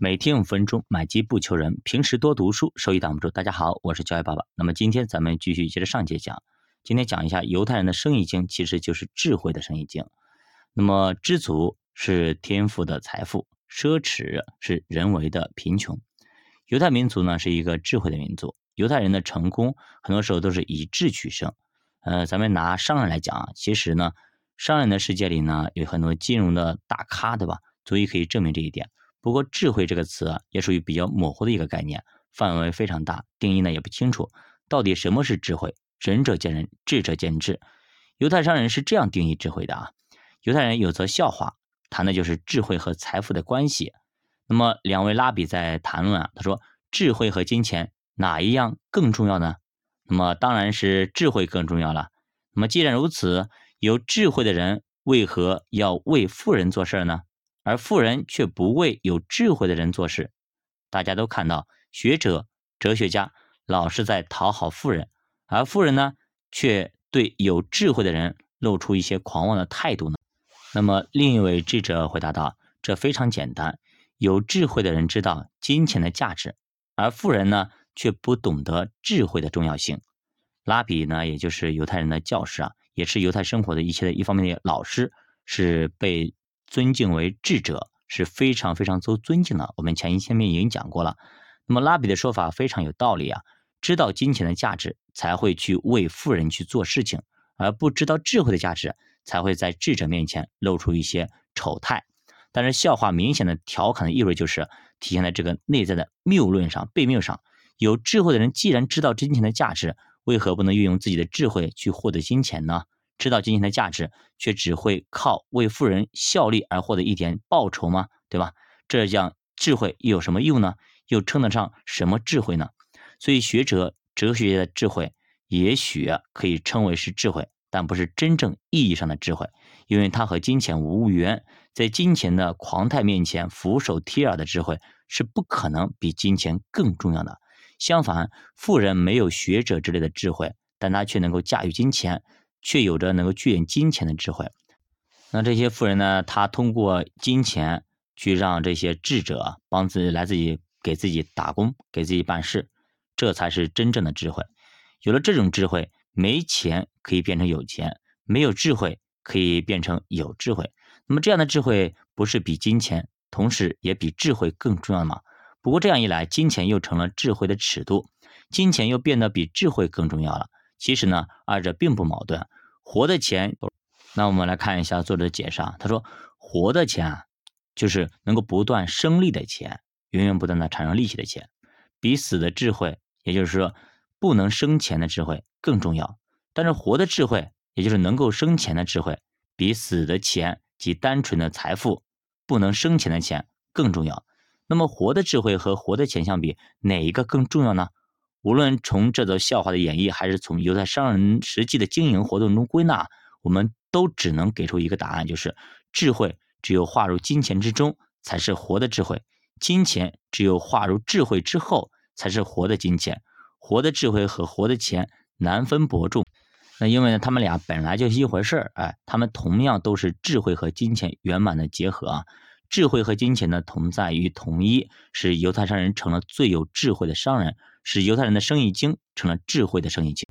每天五分钟，买基不求人。平时多读书，收益挡不住。大家好，我是教育爸爸。那么今天咱们继续接着上节讲。今天讲一下犹太人的生意经，其实就是智慧的生意经。那么知足是天赋的财富，奢侈是人为的贫穷。犹太民族呢是一个智慧的民族。犹太人的成功很多时候都是以智取胜。呃，咱们拿商人来讲啊，其实呢，商人的世界里呢有很多金融的大咖，对吧？足以可以证明这一点。不过，智慧这个词啊，也属于比较模糊的一个概念，范围非常大，定义呢也不清楚。到底什么是智慧？仁者见仁，智者见智。犹太商人是这样定义智慧的啊。犹太人有则笑话，谈的就是智慧和财富的关系。那么，两位拉比在谈论啊，他说：智慧和金钱哪一样更重要呢？那么当然是智慧更重要了。那么既然如此，有智慧的人为何要为富人做事呢？而富人却不为有智慧的人做事，大家都看到学者、哲学家老是在讨好富人，而富人呢，却对有智慧的人露出一些狂妄的态度呢。那么，另一位智者回答道：“这非常简单，有智慧的人知道金钱的价值，而富人呢，却不懂得智慧的重要性。”拉比呢，也就是犹太人的教师啊，也是犹太生活的一切的一方面的老师，是被。尊敬为智者是非常非常受尊敬的。我们前一千面已经讲过了。那么拉比的说法非常有道理啊，知道金钱的价值才会去为富人去做事情，而不知道智慧的价值才会在智者面前露出一些丑态。但是笑话明显的调侃的意味就是体现在这个内在的谬论上、悖谬上。有智慧的人既然知道金钱的价值，为何不能运用自己的智慧去获得金钱呢？知道金钱的价值，却只会靠为富人效力而获得一点报酬吗？对吧？这样智慧又有什么用呢？又称得上什么智慧呢？所以，学者、哲学的智慧，也许可以称为是智慧，但不是真正意义上的智慧，因为它和金钱无缘。在金钱的狂态面前，俯首帖耳的智慧是不可能比金钱更重要的。相反，富人没有学者之类的智慧，但他却能够驾驭金钱。却有着能够聚敛金钱的智慧。那这些富人呢？他通过金钱去让这些智者帮自己来自己给自己打工，给自己办事，这才是真正的智慧。有了这种智慧，没钱可以变成有钱，没有智慧可以变成有智慧。那么这样的智慧不是比金钱，同时也比智慧更重要吗？不过这样一来，金钱又成了智慧的尺度，金钱又变得比智慧更重要了。其实呢，二者并不矛盾。活的钱，那我们来看一下作者的解释啊。他说，活的钱啊，就是能够不断生利的钱，源源不断的产生利息的钱，比死的智慧，也就是说不能生钱的智慧更重要。但是活的智慧，也就是能够生钱的智慧，比死的钱及单纯的财富不能生钱的钱更重要。那么活的智慧和活的钱相比，哪一个更重要呢？无论从这则笑话的演绎，还是从犹太商人实际的经营活动中归纳，我们都只能给出一个答案，就是智慧只有划入金钱之中，才是活的智慧；金钱只有划入智慧之后，才是活的金钱。活的智慧和活的钱难分伯仲。那因为呢，他们俩本来就是一回事儿，哎，他们同样都是智慧和金钱圆满的结合啊。智慧和金钱呢，同在于同一，使犹太商人成了最有智慧的商人，使犹太人的生意经成了智慧的生意经。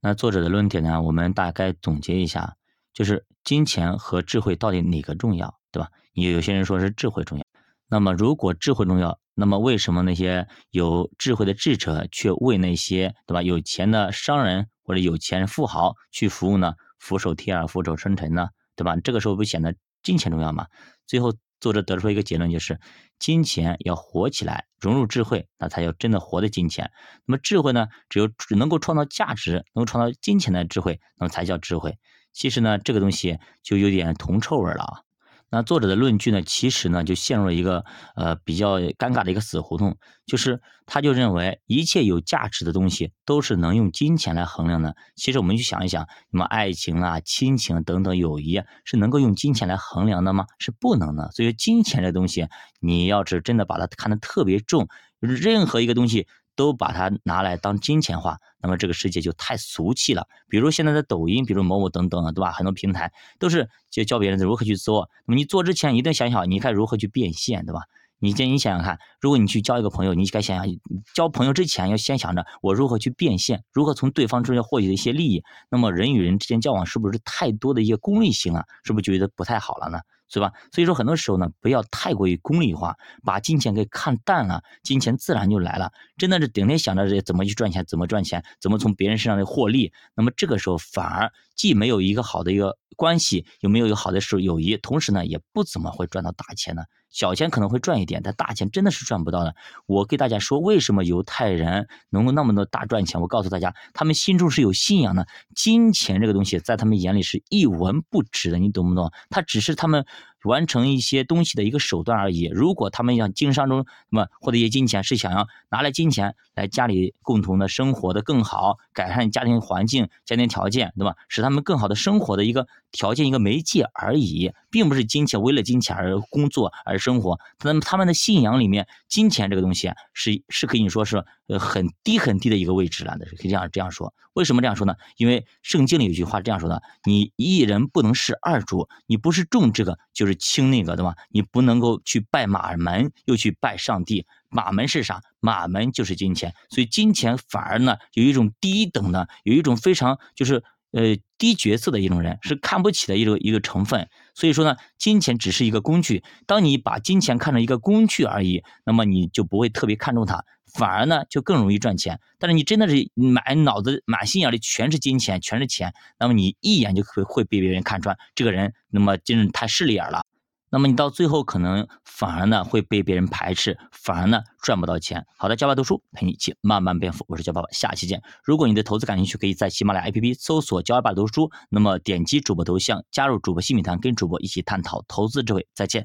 那作者的论点呢，我们大概总结一下，就是金钱和智慧到底哪个重要，对吧？有有些人说是智慧重要。那么如果智慧重要，那么为什么那些有智慧的智者却为那些对吧有钱的商人或者有钱富豪去服务呢？俯首帖耳，俯首称臣呢？对吧？这个时候不显得金钱重要吗？最后。作者得出一个结论，就是金钱要活起来，融入智慧，那才叫真的活的金钱。那么智慧呢，只有只能够创造价值，能够创造金钱的智慧，那么才叫智慧。其实呢，这个东西就有点铜臭味了啊。那作者的论据呢，其实呢就陷入了一个呃比较尴尬的一个死胡同，就是他就认为一切有价值的东西都是能用金钱来衡量的。其实我们去想一想，什么爱情啊、亲情等等友谊是能够用金钱来衡量的吗？是不能的。所以金钱这东西，你要是真的把它看得特别重，任何一个东西。都把它拿来当金钱化，那么这个世界就太俗气了。比如现在的抖音，比如某某等等啊，对吧？很多平台都是就教别人如何去做。那么你做之前一定想想，你该如何去变现，对吧？你这你想想看，如果你去交一个朋友，你该想想交朋友之前要先想着我如何去变现，如何从对方中间获取一些利益。那么人与人之间交往是不是太多的一些功利性啊？是不是觉得不太好了呢？是吧？所以说很多时候呢，不要太过于功利化，把金钱给看淡了，金钱自然就来了。真的是整天想着这怎么去赚钱，怎么赚钱，怎么从别人身上的获利，那么这个时候反而既没有一个好的一个关系，又没有一个好的是友谊，同时呢，也不怎么会赚到大钱呢。小钱可能会赚一点，但大钱真的是赚不到的。我给大家说，为什么犹太人能够那么多大赚钱？我告诉大家，他们心中是有信仰的。金钱这个东西在他们眼里是一文不值的，你懂不懂？他只是他们完成一些东西的一个手段而已。如果他们想经商中，那么获得一些金钱，是想要拿来金钱来家里共同的生活的更好，改善家庭环境、家庭条件，对吧？使他们更好的生活的一个条件、一个媒介而已，并不是金钱为了金钱而工作而。生活，他们他们的信仰里面，金钱这个东西，是是可以说是呃很低很低的一个位置了的，可以这样这样说。为什么这样说呢？因为圣经里有句话这样说的：你一人不能是二主，你不是重这个就是清那个，对吧？你不能够去拜马门，又去拜上帝。马门是啥？马门就是金钱，所以金钱反而呢有一种低等的，有一种非常就是。呃，低角色的一种人是看不起的一种一个成分，所以说呢，金钱只是一个工具。当你把金钱看成一个工具而已，那么你就不会特别看重它，反而呢就更容易赚钱。但是你真的是满脑子满心眼里全是金钱，全是钱，那么你一眼就会会被别人看穿这个人，那么真是太势利眼了。那么你到最后可能反而呢会被别人排斥，反而呢赚不到钱。好的，教爸读书陪你一起慢慢变富，我是教爸爸，下期见。如果你对投资感兴趣，可以在喜马拉雅 APP 搜索教爸读书，那么点击主播头像加入主播新米团，跟主播一起探讨投资智慧。再见。